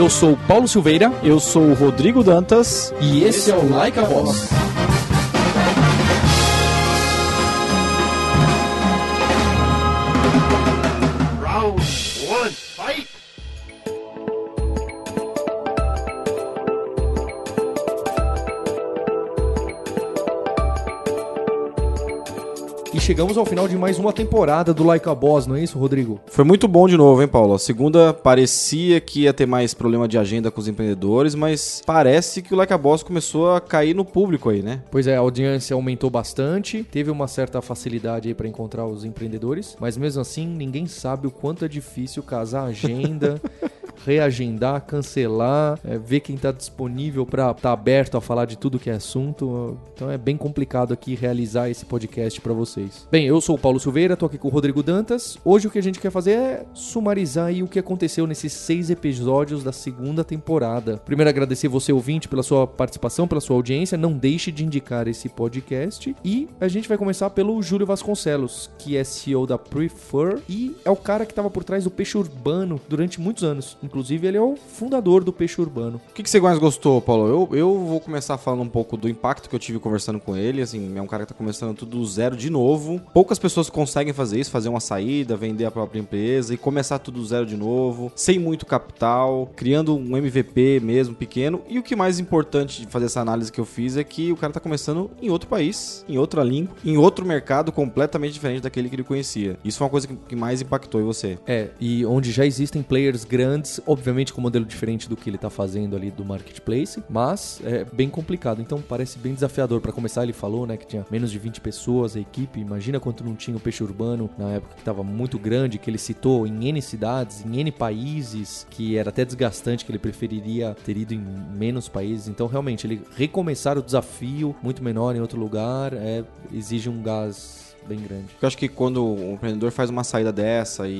Eu sou Paulo Silveira Eu sou o Rodrigo Dantas. e esse é o Like a Boss. E chegamos ao final de mais uma temporada do Like a Boss, não é isso, Rodrigo? Foi muito bom de novo, hein, Paulo? A segunda parecia que ia ter mais problema de agenda com os empreendedores, mas parece que o Like a Boss começou a cair no público aí, né? Pois é, a audiência aumentou bastante, teve uma certa facilidade aí para encontrar os empreendedores, mas mesmo assim ninguém sabe o quanto é difícil casar a agenda, reagendar, cancelar, é, ver quem tá disponível para estar aberto a falar de tudo que é assunto. Então é bem complicado aqui realizar esse podcast para vocês. Bem, eu sou o Paulo Silveira, tô aqui com o Rodrigo Dantas. Hoje o que a gente quer fazer é sumarizar aí o que aconteceu nesses seis episódios da segunda temporada. Primeiro agradecer você ouvinte pela sua participação, pela sua audiência. Não deixe de indicar esse podcast e a gente vai começar pelo Júlio Vasconcelos, que é CEO da Prefer e é o cara que estava por trás do Peixe Urbano durante muitos anos. Inclusive ele é o fundador do Peixe Urbano. O que, que você mais gostou, Paulo? Eu, eu vou começar falando um pouco do impacto que eu tive conversando com ele. Assim, é um cara que tá começando tudo do zero de novo. Poucas pessoas conseguem fazer isso, fazer uma saída, vender a própria empresa e começar tudo do zero de novo, sem muito capital, criando um MVP mesmo pequeno. E o que mais importante de fazer essa análise que eu fiz é que o cara tá começando em outro país, em outra língua, em outro mercado completamente diferente daquele que ele conhecia. Isso foi uma coisa que, que mais impactou em você. É, e onde já existem players grandes, obviamente com modelo diferente do que ele tá fazendo ali do marketplace, mas é bem complicado. Então parece bem desafiador. Para começar, ele falou, né, que tinha menos de 20 pessoas a equipe. Imagina quanto não tinha o peixe urbano na época que tava muito grande, que ele citou em N cidades, em N países, que era até desgastante, que ele preferiria ter ido em menos países. Então, realmente, ele recomeçar o desafio muito menor em outro lugar, é, exige um gás bem grande. Eu acho que quando o empreendedor faz uma saída dessa e,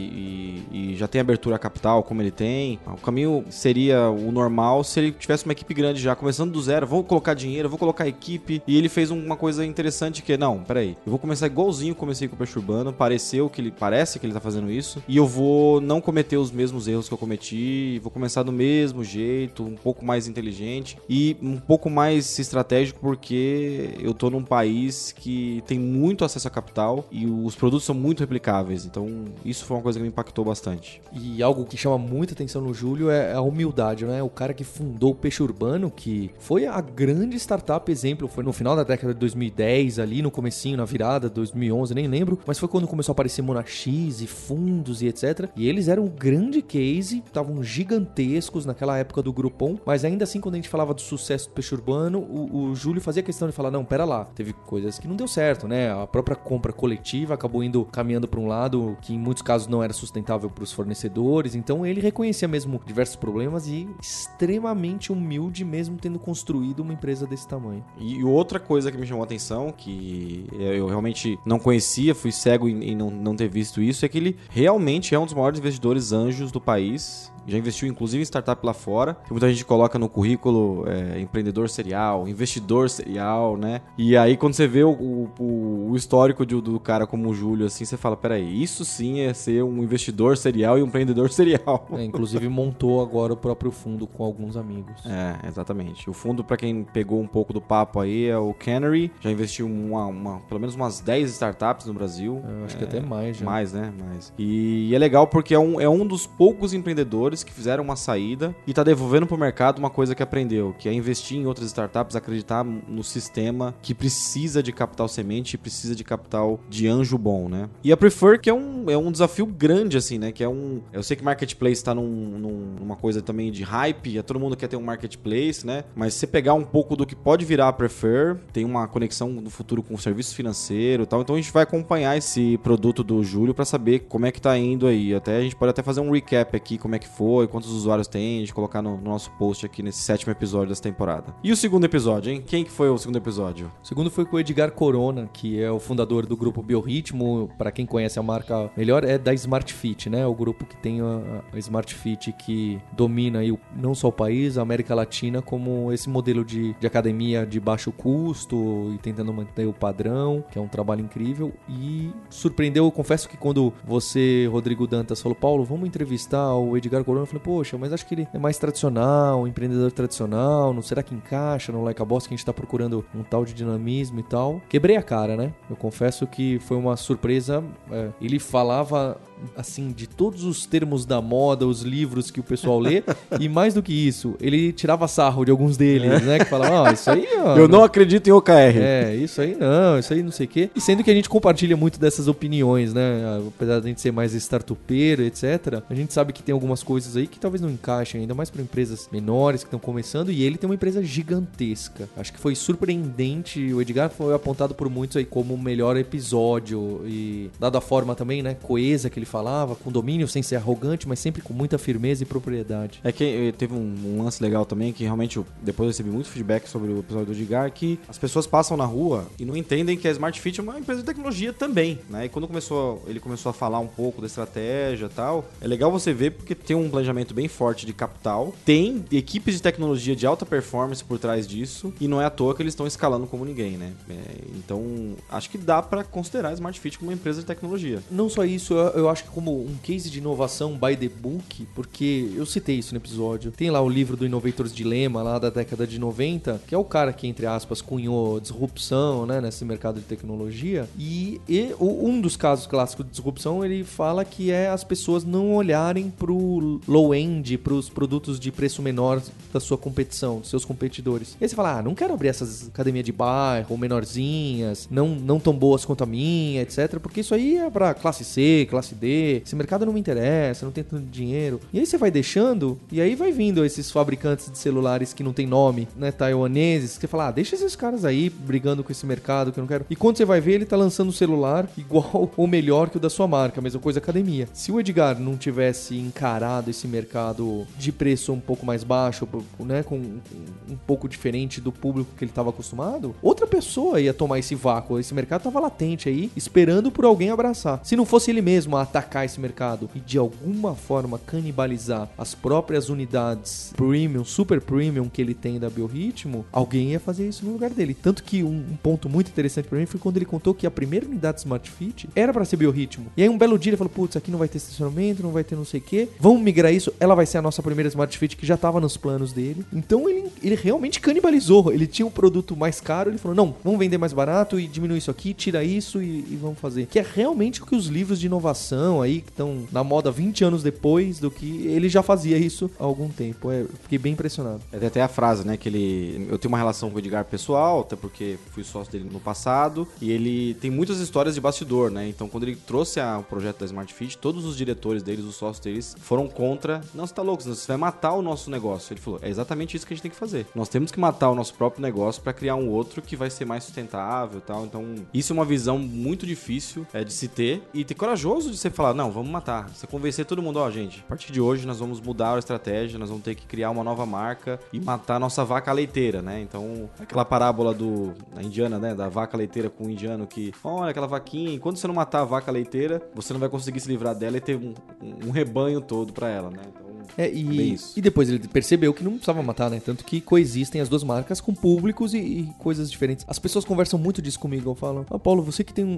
e- e já tem abertura a capital, como ele tem, o caminho seria o normal se ele tivesse uma equipe grande já, começando do zero. Vou colocar dinheiro, vou colocar equipe. E ele fez uma coisa interessante que é, não, peraí, eu vou começar igualzinho comecei com o Peixe Urbano, pareceu que ele, parece que ele tá fazendo isso, e eu vou não cometer os mesmos erros que eu cometi, vou começar do mesmo jeito, um pouco mais inteligente e um pouco mais estratégico, porque eu tô num país que tem muito acesso a capital e os produtos são muito replicáveis. Então, isso foi uma coisa que me impactou bastante. E algo que chama muita atenção no Júlio é a humildade, né? O cara que fundou o Peixe Urbano, que foi a grande startup exemplo, foi no final da década de 2010, ali no comecinho, na virada, 2011, nem lembro, mas foi quando começou a aparecer Monax e fundos e etc. E eles eram um grande case, estavam gigantescos naquela época do Groupon, mas ainda assim, quando a gente falava do sucesso do Peixe Urbano, o, o Júlio fazia questão de falar, não, pera lá, teve coisas que não deu certo, né? A própria compra coletiva acabou indo caminhando para um lado que em muitos casos não era sustentável para os fornecedores. Então ele reconhecia mesmo diversos problemas e extremamente humilde mesmo tendo construído uma empresa desse tamanho. E outra coisa que me chamou a atenção, que eu realmente não conhecia, fui cego em não, não ter visto isso, é que ele realmente é um dos maiores investidores anjos do país. Já investiu inclusive em startup lá fora. Que muita gente coloca no currículo é, empreendedor serial, investidor serial, né? E aí quando você vê o, o- o histórico de- do cara como o Júlio, assim, você fala: peraí, isso sim é ser um investidor serial e um empreendedor serial. É, inclusive montou agora o próprio fundo com alguns amigos. É, exatamente. O fundo, pra quem pegou um pouco do papo aí, é o Canary. Já investiu uma, uma- pelo menos umas 10 startups no Brasil. Eu acho que até mais já. Mais, né? Mais. E, é legal porque é um, é um dos poucos empreendedores que fizeram uma saída e tá devolvendo pro mercado uma coisa que aprendeu, que é investir em outras startups, acreditar no sistema que precisa de capital semente precisa de capital de anjo bom, né? E a Prefer, que é um, é um desafio grande, assim, né? Que é um... Eu sei que marketplace tá num, num- numa coisa também de hype, é todo mundo quer ter um marketplace, né? Mas se você pegar um pouco do que pode virar a Prefer, tem uma conexão no futuro com o serviço financeiro e tal, então a gente vai acompanhar esse produto do Júlio para saber como é que tá indo aí. Até a gente pode até fazer um recap aqui, como é que foi, quantos usuários tem, gente colocar no, no nosso post aqui nesse sétimo episódio dessa temporada. E o segundo episódio, hein? Quem que foi o segundo episódio? O segundo foi com o Edgar Corona, que é o fundador do grupo Biorritmo. Para quem conhece a marca melhor, é da Smart Fit, né? O grupo que tem a, a Smart Fit que domina aí o- não só o país, a América Latina, como esse modelo de, de academia de baixo custo e tentando manter o padrão, que é um trabalho incrível. E surpreendeu, eu confesso que quando você, Rodrigo Dantas, falou, Paulo, vamos entrevistar o Edgar coluna, eu falei, poxa, mas acho que ele é mais tradicional, um empreendedor tradicional, não será que encaixa no Like a Boss que a gente tá procurando um tal de dinamismo e tal? Quebrei a cara, né? Eu confesso que foi uma surpresa. é, ele falava assim de todos os termos da moda, os livros que o pessoal lê, e mais do que isso, ele tirava sarro de alguns deles, né? Que falava, ó, isso aí, ó. Eu não acredito em OKR. É, isso aí não, isso aí não sei o quê. E sendo que a gente compartilha muito dessas opiniões, né? Apesar de a gente ser mais startupeiro, etc., a gente sabe que tem algumas coisas aí que talvez não encaixem, ainda mais para empresas menores que estão começando, e ele tem uma empresa gigantesca. Acho que foi surpreendente. O Edgar foi apontado por muitos aí como o melhor episódio, e dada a forma também, né? Coesa que ele falava, com domínio, sem ser arrogante, mas sempre com muita firmeza e propriedade. É que eh, teve um, um lance legal também, que realmente eu, depois eu recebi muito feedback sobre o episódio do Edgar, que as pessoas passam na rua e não entendem que a Smart Fit é uma empresa de tecnologia também, né? E quando começou, ele começou a falar um pouco da estratégia e tal, é legal você ver porque tem um planejamento bem forte de capital, tem equipes de tecnologia de alta performance por trás disso, e não é à toa que eles estão escalando como ninguém, né? É, então, acho que dá pra considerar a Smart Fit como uma empresa de tecnologia. Não só isso, eu, eu acho que como um case de inovação by the book, porque eu citei isso no episódio. Tem lá o livro do Innovator's Dilemma, lá da década de 90, que é o cara que, entre aspas, cunhou disrupção né, nesse mercado de tecnologia. E, e um dos casos clássicos de disrupção, ele fala que é as pessoas não olharem pro low-end, pros produtos de preço menor da sua competição, dos seus competidores. E aí você fala, ah, não quero abrir essas academias de bairro, menorzinhas, não, não tão boas quanto a minha, etc. Porque isso aí é pra classe C, classe D. Esse mercado não me interessa, não tem tanto dinheiro. E aí você vai deixando, e aí vai vindo esses fabricantes de celulares que não tem nome, né, taiwaneses, que você fala, ah, deixa esses caras aí brigando com esse mercado que eu não quero. E quando você vai ver, ele tá lançando um celular igual ou melhor que o da sua marca, mesma coisa academia. Se o Edgar não tivesse encarado esse mercado de preço um pouco mais baixo, né, com um pouco diferente do público que ele estava acostumado, outra pessoa ia tomar esse vácuo. Esse mercado tava latente aí, esperando por alguém abraçar. Se não fosse ele mesmo a atacar esse mercado e de alguma forma canibalizar as próprias unidades premium, super premium que ele tem da Biorritmo, alguém ia fazer isso no lugar dele. Tanto que um, um ponto muito interessante pra mim foi quando ele contou que a primeira unidade Smart Fit era pra ser Biorritmo. E aí um belo dia ele falou: "Putz, aqui não vai ter estacionamento, não vai ter não sei o quê. Vamos migrar isso. Ela vai ser a nossa primeira Smart Fit que já tava nos planos dele". Então ele, ele realmente canibalizou. Ele tinha um produto mais caro, ele falou: "Não, vamos vender mais barato e diminuir isso aqui, tira isso e, e vamos fazer". Que é realmente o que os livros de inovação aí que estão na moda 20 anos depois do que ele já fazia isso há algum tempo. É, fiquei bem impressionado. É, até a frase, né, que ele... Eu tenho uma relação com o Edgar pessoal, até porque fui sócio dele no passado, e ele tem muitas histórias de bastidor, né? Então, quando ele trouxe a- o projeto da Smart Fit, todos os diretores deles, os sócios deles, foram contra. Não, você tá louco, você vai matar o nosso negócio. Ele falou, é exatamente isso que a gente tem que fazer. Nós temos que matar o nosso próprio negócio para criar um outro que vai ser mais sustentável e tal. Então, isso é uma visão muito difícil é, de se ter e ter corajoso de falar, não, vamos matar. Você convencer todo mundo, ó, gente, a partir de hoje nós vamos mudar a estratégia, nós vamos ter que criar uma nova marca e matar a nossa vaca leiteira, né? Então, aquela parábola do da indiana, né, da vaca leiteira com o indiano que, olha aquela vaquinha, enquanto você não matar a vaca leiteira, você não vai conseguir se livrar dela e ter um, um- um rebanho todo para ela, né? Então, É, É e, isso. e depois ele percebeu que não precisava matar, né? Tanto que coexistem as duas marcas com públicos e, e coisas diferentes. As pessoas conversam muito disso comigo. Falam, ah, Paulo, você que tem um,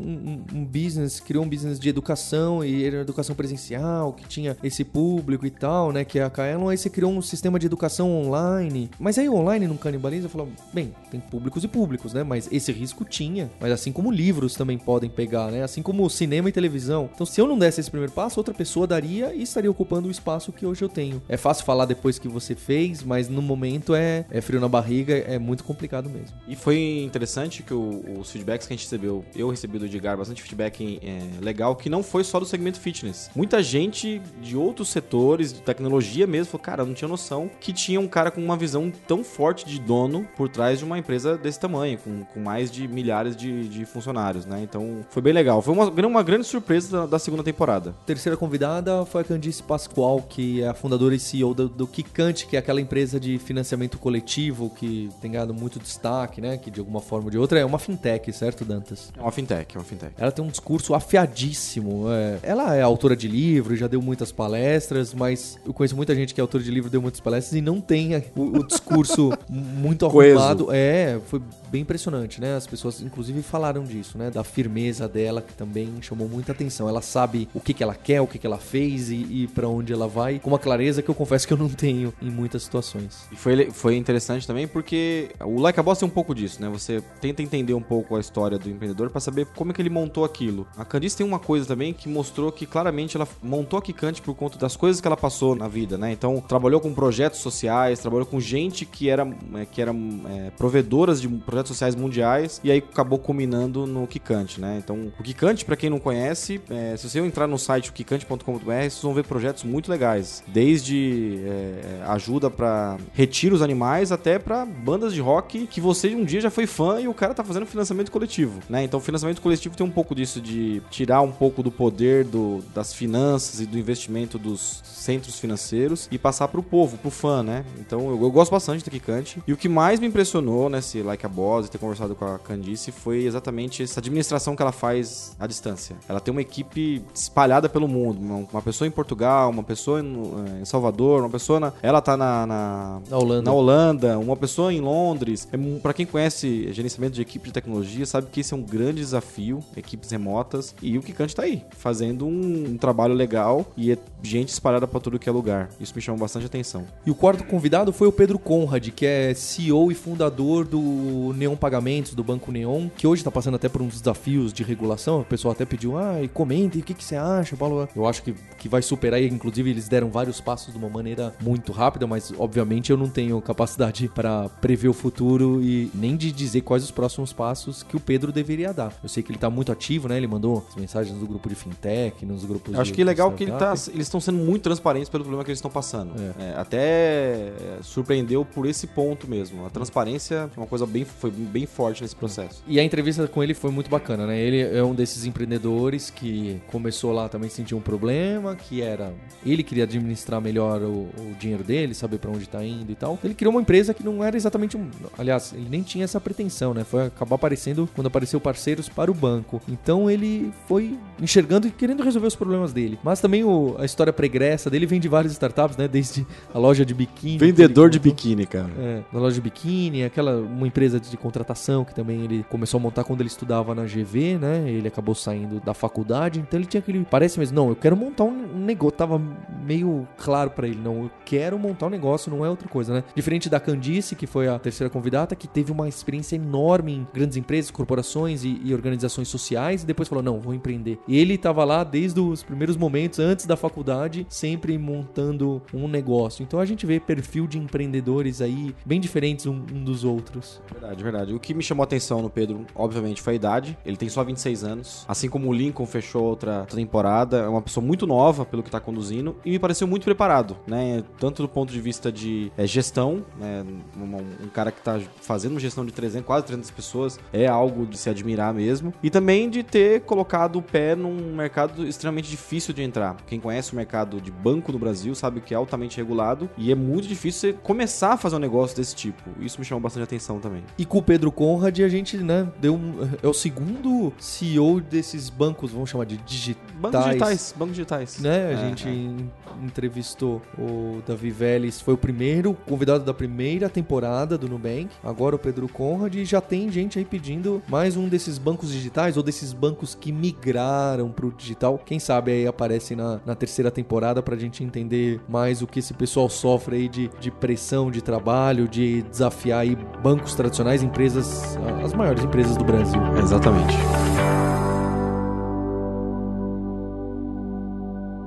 um- um business, criou um business de educação e era educação presencial, que tinha esse público e tal, né? Que é a Kaelon, aí você criou um sistema de educação online. Mas aí online não canibaliza? Eu falo, bem, tem públicos e públicos, né? Mas esse risco tinha. Mas assim como livros também podem pegar, né? Assim como cinema e televisão. Então, se eu não desse esse primeiro passo, outra pessoa daria e estaria ocupando o espaço que hoje eu tenho. É fácil falar depois que você fez, mas no momento é, é frio na barriga, é muito complicado mesmo. E foi interessante que o- os feedbacks que a gente recebeu, eu recebi do Edgar bastante feedback é, legal, que não foi só do segmento fitness. Muita gente de outros setores, de tecnologia mesmo, falou, cara, eu não tinha noção que tinha um cara com uma visão tão forte de dono por trás de uma empresa desse tamanho, com, com mais de milhares de, de funcionários, né? Então foi bem legal. Foi uma, uma grande surpresa da, da segunda temporada. Terceira convidada foi a Candice Pascoal, que é a fundadora e CEO do, do Kikante, que é aquela empresa de financiamento coletivo que tem ganhado muito destaque, né? Que de alguma forma ou de outra é uma fintech, certo, Dantas? É uma fintech, é uma fintech. Ela tem um discurso afiadíssimo. é. Ela é autora de livro, já deu muitas palestras, mas eu conheço muita gente que é autora de livro, deu muitas palestras e não tem o, o discurso muito arrumado. É, foi bem impressionante, né? As pessoas, inclusive, falaram disso, né? Da firmeza dela, que também chamou muita atenção. Ela sabe o que, que ela quer, o que, que ela fez e, e para onde ela vai, com uma clareza que eu confesso que eu não tenho em muitas situações. E foi, foi interessante também porque o Like a Boss tem um pouco disso, né? Você tenta entender um pouco a história do empreendedor para saber como é que ele montou aquilo. A Candice tem uma coisa também que mostrou que claramente ela montou a Kikante por conta das coisas que ela passou na vida, né? Então, trabalhou com projetos sociais, trabalhou com gente que era, é, que era é, provedoras de projetos sociais mundiais e aí acabou culminando no Kikante, né? Então, o Kikante, para quem não conhece, é, se você entrar no site kikante.com.br, vocês vão ver projetos muito legais, desde é, ajuda para retiros animais até para bandas de rock que você um dia já foi fã e o cara tá fazendo financiamento coletivo, né? Então, financiamento coletivo tem um pouco disso de tirar um pouco do poder do, das finanças e do investimento dos centros financeiros e passar pro povo, pro fã, né? Então, eu, eu gosto bastante da Kikante. E o que mais me impressionou nesse Like a Boss e ter conversado com a Candice foi exatamente essa administração que ela faz à distância. Ela tem uma equipe espalhada pelo mundo, uma, pessoa em Portugal, uma pessoa em, em Salvador, uma pessoa na, ela tá na, na, Na Holanda. na Holanda, uma pessoa em Londres. É, pra quem conhece gerenciamento de equipe de tecnologia, sabe que esse é um grande desafio, equipes remotas. E o Kikante tá aí, fazendo um, um trabalho legal e é gente espalhada pra tudo que é lugar. Isso me chamou bastante atenção. E o quarto convidado foi o Pedro Conrad, que é CEO e fundador do Neon Pagamentos, do Banco Neon, que hoje está passando até por uns desafios de regulação. O pessoal até pediu, ah, e comentem o que, que você acha, Paulo. Eu acho que, que vai superar, e inclusive eles deram vários passos de uma maneira muito rápida, mas obviamente eu não tenho capacidade para prever o futuro e nem de dizer quais os próximos passos que o Pedro deveria dar. Eu sei que ele está muito ativo, né? Ele mandou as mensagens no grupo de fintech, nos grupos Eu acho de- que é legal que ele tá, eles estão sendo muito transparentes pelo problema que eles estão passando. É. É, até é, surpreendeu por esse ponto mesmo. A transparência é uma coisa bem, foi bem forte nesse processo. E a entrevista com ele foi muito bacana, né? Ele é um desses empreendedores que começou lá também sentiu um problema, que era ele queria administrar melhor o, o dinheiro dele, saber pra onde tá indo e tal. Ele criou uma empresa que não era exatamente um, aliás, ele nem tinha essa pretensão, né? Foi acabar aparecendo quando apareceu parceiros para o banco. Então ele foi enxergando e querendo resolver os problemas dele. Mas também o- a história pregressa dele vem de várias startups, né? Desde a loja de biquíni. Vendedor de biquíni, cara. É, na loja de biquíni, aquela uma empresa de contratação que também ele começou a montar quando ele estudava na GV, né? Ele acabou saindo da faculdade, então ele tinha aquele parece mesmo, não, eu quero montar um negócio, tava meio claro pra ele, não, eu quero montar um negócio, não é outra coisa, né? Diferente da Candice, que foi a terceira convidada, que teve uma experiência enorme em grandes empresas, corporações e, e organizações sociais e depois falou, não, vou empreender. Ele tava lá desde os primeiros momentos antes da faculdade, sempre montando um negócio. Então a gente vê perfil de empreendedores aí bem diferentes um, um dos outros. Verdade, verdade. O que me chamou a atenção no Pedro, obviamente, foi a idade. Ele tem só 26 anos. Assim como o Lincoln fechou outra temporada, é uma pessoa muito nova pelo que tá conduzindo e me pareceu muito preparado, né? Tanto do ponto de vista de é, gestão, né? Um, um cara que tá fazendo uma gestão de 300, quase 300 pessoas, é algo de se admirar mesmo. E também de ter colocado o pé num mercado extremamente difícil de entrar. Quem conhece o mercado de banco no Brasil sabe que é altamente regulado e é muito difícil você começar a fazer um negócio desse tipo. Isso me chamou bastante atenção também. E com o Pedro Conrad a gente, né, deu um, é o segundo CEO desses bancos, vamos chamar de digitais. Bancos digitais, bancos digitais. Né? A É, gente é. en- entrevistou o Davi Vélez, foi o primeiro convidado da primeira temporada do Nubank. Agora o Pedro Conrad e já tem gente aí pedindo mais um desses bancos digitais ou desses bancos que migraram pro digital. Quem sabe aí aparece na, na terceira temporada pra gente entender mais o que esse pessoal sofre aí de, de pressão de trabalho, de desafiar aí bancos tradicionais, empresas, as maiores empresas do Brasil. Exatamente.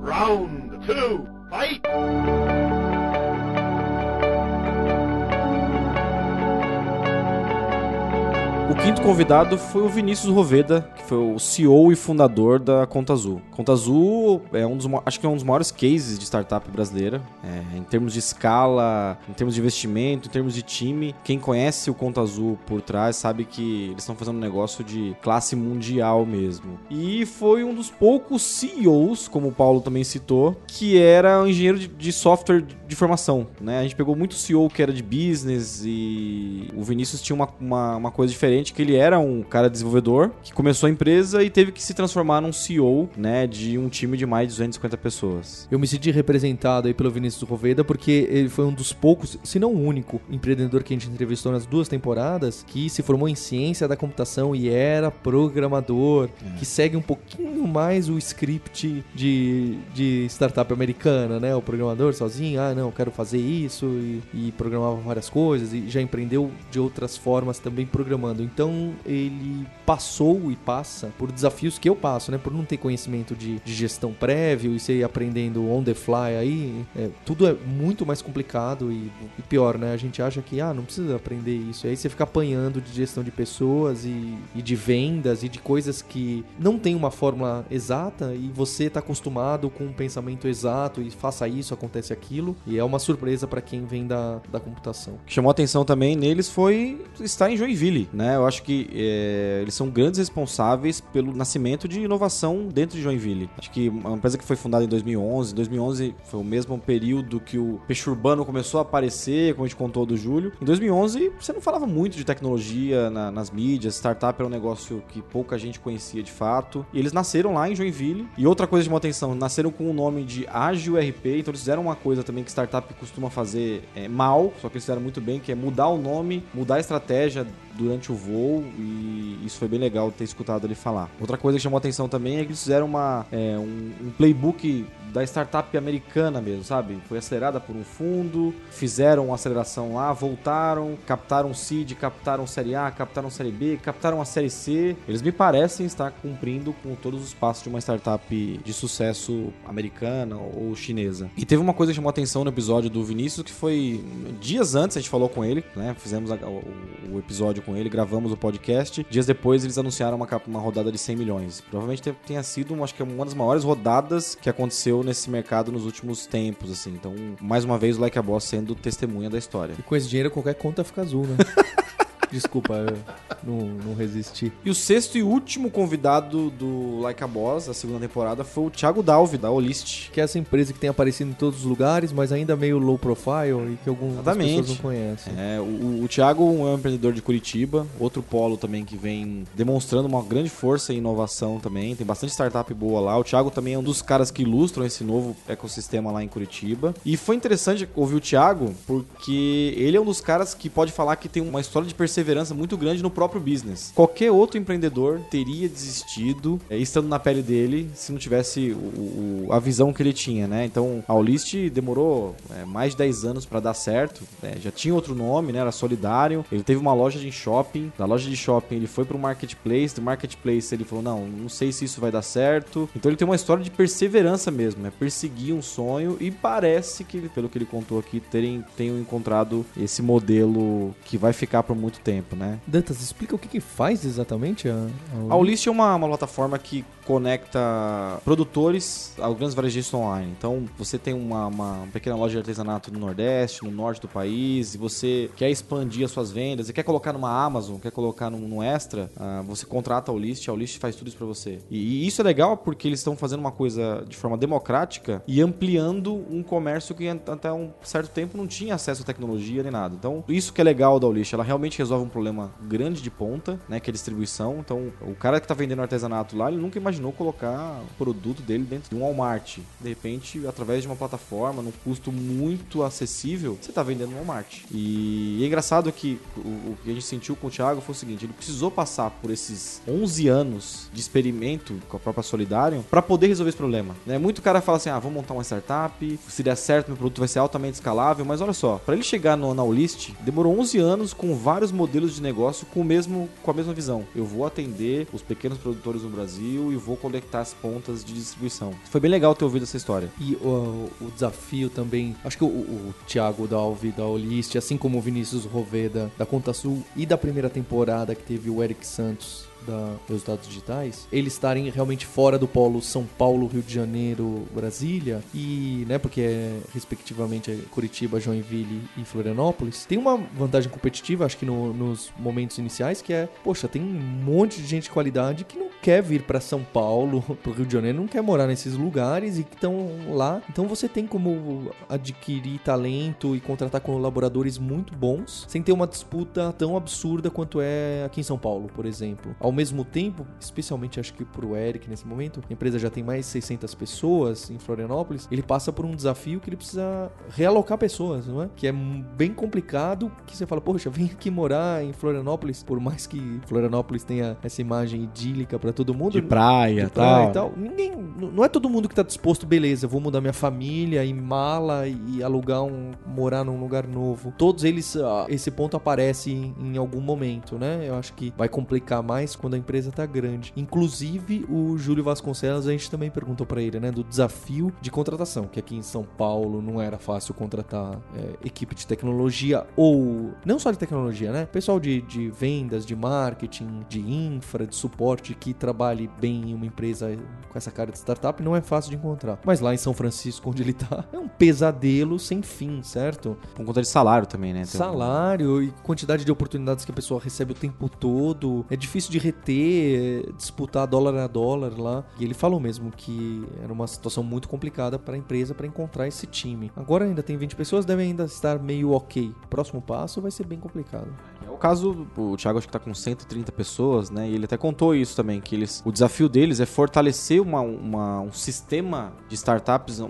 Round two, fight! Quinto convidado foi o Vinícius Roveda, que foi o CEO e fundador da Conta Azul. Conta Azul é um dos, acho que é um dos maiores cases de startup brasileira, é, em termos de escala, em termos de investimento, em termos de time. Quem conhece o Conta Azul por trás sabe que eles estão fazendo um negócio de classe mundial mesmo. E foi um dos poucos CEOs, como o Paulo também citou, que era um engenheiro de, de software de, de formação. Né? A gente pegou muito CEO que era de business e o Vinícius tinha uma, uma, uma coisa diferente que ele era um cara desenvolvedor que começou a empresa e teve que se transformar num CEO, né, de um time de mais de 250 pessoas. Eu me senti representado aí pelo Vinícius Roveda porque ele foi um dos poucos, se não o único, empreendedor que a gente entrevistou nas duas temporadas que se formou em ciência da computação e era programador, que segue um pouquinho mais o script de, de startup americana, né? O programador sozinho, ah, não, quero fazer isso e, e programava várias coisas e já empreendeu de outras formas também programando. Então ele passou e passa por desafios que eu passo, né? Por não ter conhecimento de, de gestão prévio e ser aprendendo on the fly aí, é, tudo é muito mais complicado e, e pior, né? A gente acha que, ah, não precisa aprender isso. Aí você fica apanhando de gestão de pessoas e, e de vendas e de coisas que não tem uma fórmula exata e você está acostumado com um pensamento exato e faça isso, acontece aquilo. E é uma surpresa para quem vem da, da computação. O que chamou atenção também neles foi estar em Joinville, né? Eu acho que é, eles são grandes responsáveis pelo nascimento de inovação dentro de Joinville. Acho que uma empresa que foi fundada em 2011, 2011 foi o mesmo período que o peixe urbano começou a aparecer, como a gente contou do Júlio. Em 2011, você não falava muito de tecnologia na, nas mídias, startup era um negócio que pouca gente conhecia de fato. E eles nasceram lá em Joinville. E outra coisa de uma atenção, nasceram com o nome de Ágil RP, então eles fizeram uma coisa também que startup costuma fazer é, mal, só que eles fizeram muito bem, que é mudar o nome, mudar a estratégia durante o voo e isso foi bem legal ter escutado ele falar. Outra coisa que chamou atenção também é que eles fizeram uma, é, um, um playbook da startup americana mesmo, sabe? Foi acelerada por um fundo, fizeram uma aceleração lá, voltaram, captaram seed, captaram série A, captaram série B, captaram a série C. Eles me parecem estar cumprindo com todos os passos de uma startup de sucesso americana ou chinesa. E teve uma coisa que chamou atenção no episódio do Vinícius que foi dias antes a gente falou com ele, né? Fizemos a, o, o, episódio com ele, gravamos o podcast. Dias depois eles anunciaram uma, uma rodada de 100 milhões. Provavelmente tenha sido, acho que uma das maiores rodadas que aconteceu nesse mercado nos últimos tempos, assim. Então, mais uma vez, o Like a Boss sendo testemunha da história. E com esse dinheiro, qualquer conta fica azul, né? Desculpa, eu não, não resisti. E o sexto e último convidado do Like a Boss, da segunda temporada, foi o Thiago Dalvi, da Olist. Que é essa empresa que tem aparecido em todos os lugares, mas ainda meio low profile e que algumas pessoas não conhecem. É, o, o Thiago é um empreendedor de Curitiba, outro polo também que vem demonstrando uma grande força e inovação também. Tem bastante startup boa lá. O Thiago também é um dos caras que ilustram esse novo ecossistema lá em Curitiba. E foi interessante ouvir o Thiago, porque ele é um dos caras que pode falar que tem uma história de perseverança perseverança muito grande no próprio business. Qualquer outro empreendedor teria desistido, é, estando na pele dele, se não tivesse o, o, a visão que ele tinha, né? Então, a Olist demorou é, mais de 10 anos para dar certo. Né? Já tinha outro nome, né? Era Solidário. Ele teve uma loja de shopping. Da loja de shopping, ele foi para o marketplace. Do marketplace, ele falou: Não, não sei se isso vai dar certo. Então, ele tem uma história de perseverança mesmo, né? Perseguir um sonho e parece que, pelo que ele contou aqui, terem, tenham encontrado esse modelo que vai ficar por muito tempo, né? Dantas, explica o que, que faz exatamente a, a A Ulist é uma, uma plataforma que conecta produtores a grandes varejistas online. Então, você tem uma, uma pequena loja de artesanato no Nordeste, no Norte do país, e você quer expandir as suas vendas, e quer colocar numa Amazon, quer colocar no, no Extra, uh, você contrata a Ulist, a Ulist faz tudo isso para você. E, e, isso é legal porque eles estão fazendo uma coisa de forma democrática e ampliando um comércio que até um certo tempo não tinha acesso à tecnologia nem nada. Então, isso que é legal da Ulist, ela realmente resolve um problema grande de ponta, né, que é a distribuição. Então, o cara que está vendendo artesanato lá, ele nunca imaginou colocar o produto dele dentro de um Walmart. De repente, através de uma plataforma, num custo muito acessível, você está vendendo no Walmart. E, é engraçado que o, o, que a gente sentiu com o Thiago foi o seguinte: ele precisou passar por esses 11 anos de experimento com a própria Solidário para poder resolver esse problema. Né? Muito cara fala assim: ah, vou montar uma startup, se der certo, meu produto vai ser altamente escalável. Mas olha só, para ele chegar no, na demorou 11 anos com vários modelos de negócio com, o mesmo, com a mesma visão. Eu vou atender os pequenos produtores no Brasil e vou conectar as pontas de distribuição. Foi bem legal ter ouvido essa história. E o, o desafio também, acho que o, o Thiago Dalvi da Olist, assim como o Vinícius Roveda da Conta Sul e da primeira temporada que teve o Eric Santos da Resultados Digitais, eles estarem realmente fora do polo São Paulo, Rio de Janeiro, Brasília, e, né, porque é respectivamente é Curitiba, Joinville e Florianópolis, tem uma vantagem competitiva, acho que no- nos momentos iniciais, que é, poxa, tem um monte de gente de qualidade que não quer vir para São Paulo, pro Rio de Janeiro, não quer morar nesses lugares e que estão lá. Então você tem como adquirir talento e contratar colaboradores muito bons, sem ter uma disputa tão absurda quanto é aqui em São Paulo, por exemplo. Ao mesmo tempo, especialmente acho que pro Eric nesse momento, a empresa já tem mais de 600 pessoas em Florianópolis, ele passa por um desafio que ele precisa realocar pessoas, não é? Que é bem complicado, que você fala, poxa, vem aqui morar em Florianópolis, por mais que Florianópolis tenha essa imagem idílica pra todo mundo, De praia, de praia tal. e tal. Ninguém, não é todo mundo que tá disposto, beleza, vou mudar minha família e mala e alugar um, morar num lugar novo. Todos eles, ah, esse ponto aparece em, em algum momento, né? Eu acho que vai complicar mais quando a empresa tá grande. Inclusive, o Júlio Vasconcelos, a gente também perguntou pra ele, né, do desafio de contratação, que aqui em São Paulo não era fácil contratar é, equipe de tecnologia ou não só de tecnologia, né? Pessoal de, de vendas, de marketing, de infra, de suporte que trabalhe bem em uma empresa com essa cara de startup não é fácil de encontrar. Mas lá em São Francisco, onde ele tá, é um pesadelo sem fim, certo? Por conta de salário também, né? Salário e quantidade de oportunidades que a pessoa recebe o tempo todo. É difícil de reter, é, disputar dólar a dólar lá. E ele falou mesmo que era uma situação muito complicada para a empresa para encontrar esse time. Agora ainda tem 20 pessoas, devem ainda estar meio ok. Próximo passo vai ser bem complicado. É o caso, o Thiago acho que tá com 130 pessoas, né? E ele até contou isso também, que eles, o desafio deles é fortalecer uma, uma- um sistema de startups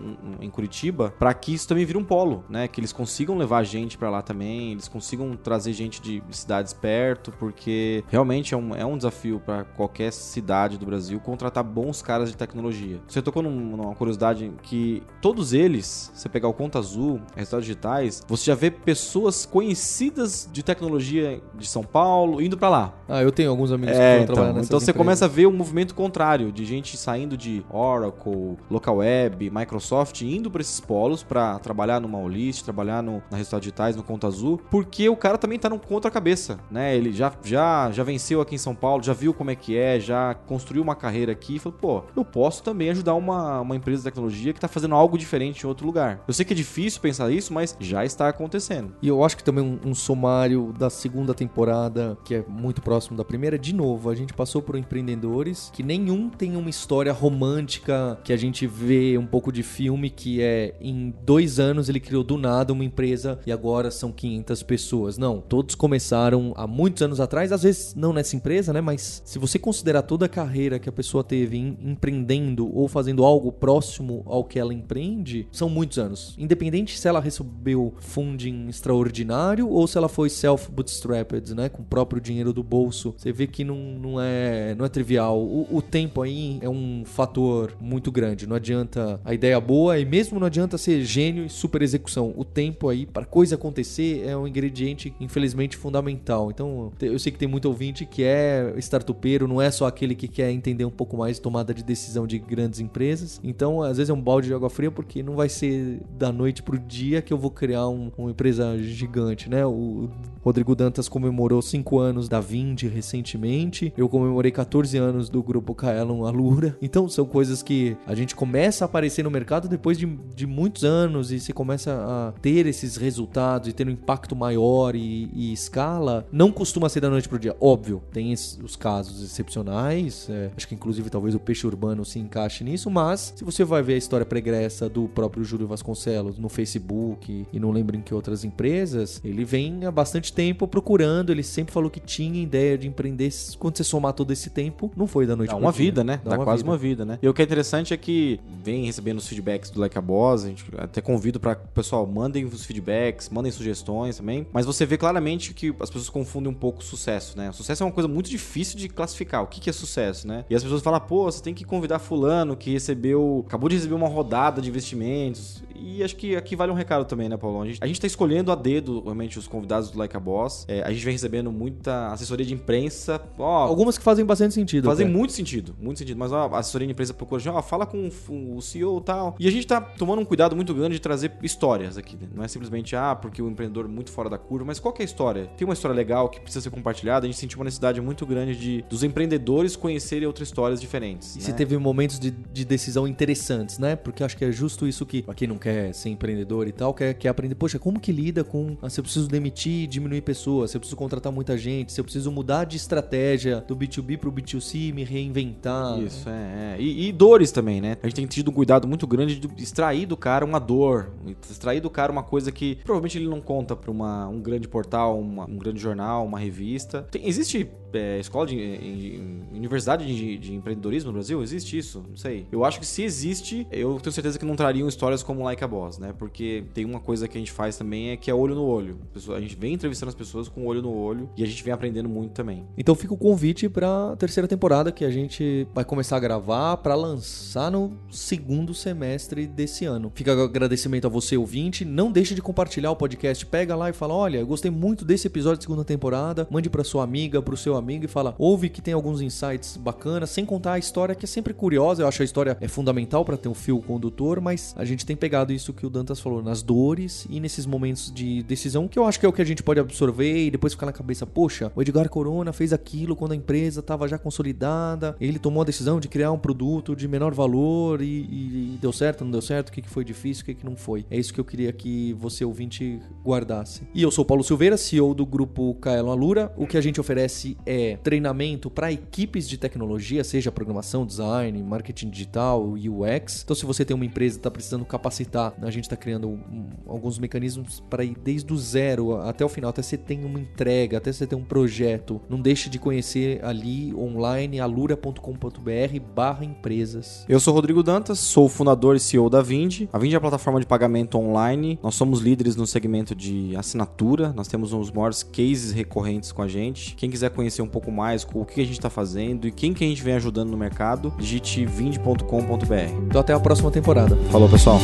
em Curitiba para que isso também vire um polo, né? Que eles consigam levar gente para lá também, eles consigam trazer gente de cidades perto, porque realmente é um, é um desafio para qualquer cidade do Brasil contratar bons caras de tecnologia. Você tocou num- numa curiosidade que todos eles, você pegar o Conta Azul, resultados digitais, você já vê pessoas conhecidas de tecnologia de São Paulo indo para lá. Ah, eu tenho alguns amigos É, que foram então, trabalhar nessas então você empresas. começa a ver um movimento contrário de gente saindo de Oracle, Local Web, Microsoft, indo para esses polos para trabalhar no Maulist, trabalhar no, na Resultados Digitais, no Conta Azul, porque o cara também tá no contra cabeça, né? Ele já, já, já venceu aqui em São Paulo, já viu como é que é, já construiu uma carreira aqui e falou, pô, eu posso também ajudar uma, uma empresa de tecnologia que tá fazendo algo diferente em outro lugar. Eu sei que é difícil pensar isso, mas já está acontecendo. E eu acho que também um, um sumário da segunda temporada, que é muito próximo da primeira, de novo, a gente passou por empreendedores que nenhum tem uma história romântica que a gente vê um pouco de filme, que é em dois anos ele criou do nada uma empresa e agora são 500 pessoas. Não, todos começaram há muitos anos atrás, às vezes não nessa empresa, né? Mas se você considerar toda a carreira que a pessoa teve em- empreendendo ou fazendo algo próximo ao que ela empreende, são muitos anos. Independente se ela recebeu funding extraordinário ou se ela foi self-bootstrapped, né? Com o próprio dinheiro do bolso. Você vê que não, não, é, não é trivial. O, o tempo aí é um fator muito grande. Não adianta a ideia boa e mesmo não adianta ser gênio e super execução. O tempo aí, para coisa acontecer, é um ingrediente, infelizmente, fundamental. Então, eu sei que tem muito ouvinte que é startupeiro, não é só aquele que quer entender um pouco mais tomada de decisão de grandes empresas. Então, às vezes é um balde de água fria, porque não vai ser da noite pro dia que eu vou criar um- uma empresa gigante, né? O Rodrigo Dantas comemorou 5 anos da Vind recentemente. Eu comemorei 14 anos do grupo Kaelon Alura. Então, são coisas que a gente começa a aparecer no mercado depois de, de muitos anos e você começa a ter esses resultados e ter um impacto maior e, e escala. Não costuma ser da noite pro dia. Óbvio, tem os casos excepcionais. é, acho que inclusive talvez o peixe urbano se encaixe nisso. Mas se você vai ver a história pregressa do próprio Júlio Vasconcelos no Facebook e não lembro em que outras empresas, ele vem há bastante tempo procurando. Ele sempre falou que tinha ideia de empreender. Quando você somar todo esse tempo, não foi da noite Dá pro uma dia. vida, né? Dá, quase vida. uma vida, né? E o que é interessante é que vem recebendo os feedbacks do Like a Boss, a gente até convido para pessoal, mandem os feedbacks, mandem sugestões também, mas você vê claramente que as pessoas confundem um pouco o sucesso, né? O sucesso é uma coisa muito difícil de classificar. O que que é sucesso, né? E as pessoas falam, pô, você tem que convidar fulano que recebeu, acabou de receber uma rodada de investimentos. E acho que aqui vale um recado também, né, Paulo? A gente, a gente tá escolhendo a dedo, realmente, os convidados do Like a Boss. É, a gente vem recebendo muita assessoria de imprensa. Ó, Algumas que fazem bastante sentido. Fazem muito sentido, muito sentido. Mas ó, a assessoria de empresa procura, ó, fala com o CEO e tal. E a gente tá tomando um cuidado muito grande de trazer histórias aqui. Né? Não é simplesmente, ah, porque o empreendedor é muito fora da curva, mas qual que é a história? Tem uma história legal que precisa ser compartilhada. A gente sentiu uma necessidade muito grande de dos empreendedores conhecerem outras histórias diferentes. E né? se teve momentos de, de decisão interessantes, né? Porque acho que é justo isso que, pra quem não quer ser empreendedor e tal, quer, quer aprender, poxa, como que lida com. Ah, se eu preciso demitir, diminuir pessoas, se eu preciso contratar muita gente, se eu preciso mudar de estratégia do B2B pro B2C, me reinventar. Isso, é. é. E, e dores também, né? A gente tem tido um cuidado muito grande de extrair do cara uma dor, extrair do cara uma coisa que provavelmente ele não conta pra uma, um grande portal, uma- um grande jornal, uma revista. Tem- existe é, escola de, em- universidade de, de empreendedorismo no Brasil? Existe isso? Não sei. Eu acho que se existe, eu tenho certeza que não trariam histórias como Like a Boss, né? Porque tem uma coisa que a gente faz também é que é olho no olho. A gente vem entrevistando as pessoas com olho no olho e a gente vem aprendendo muito também. Então fica o convite pra terceira temporada que a gente vai começar a gravar pra lançar no segundo semestre desse ano. Fica o agradecimento a você, ouvinte. Não deixe de compartilhar o podcast. Pega lá e fala: olha, eu gostei muito desse episódio de segunda temporada. Mande pra sua amiga, pro seu amigo e fala: ouve que tem alguns insights bacanas, sem contar a história que é sempre curiosa. Eu acho a história é fundamental pra ter um fio condutor, mas a gente tem pegado isso que o Dantas falou, nas dores e nesses momentos de decisão que eu acho que é o que a gente pode absorver e depois ficar na cabeça, poxa, o Edgar Corona fez aquilo quando a empresa estava já consolidada, ele tomou a decisão de criar um produto de menor valor e, e- e deu certo, não deu certo, o que, que foi difícil, o que, que não foi. É isso que eu queria que você, ouvinte, guardasse. E eu sou Paulo Silveira, CEO do grupo Kaelon Alura. O que a gente oferece é treinamento para equipes de tecnologia, seja programação, design, marketing digital, UX. Então, se você tem uma empresa e está precisando capacitar, a gente está criando um- alguns mecanismos para ir desde o zero até o final, até você ter uma entrega, até você ter um projeto. Não deixe de conhecer ali online alura.com.br barra empresas. Eu sou Rodrigo Dantas, sou o fundador e CEO da Vindi. A Vindi é a plataforma de pagamento online. Nós somos líderes no segmento de assinatura. Nós temos uns maiores cases recorrentes com a gente. Quem quiser conhecer um pouco mais com o que a gente está fazendo e quem que a gente vem ajudando no mercado, digite vindi.com.br. Então, até a próxima temporada. Falou, pessoal.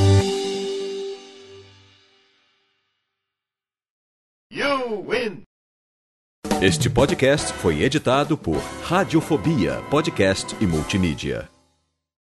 You win! Este podcast foi editado por Radiofobia, podcast e multimídia.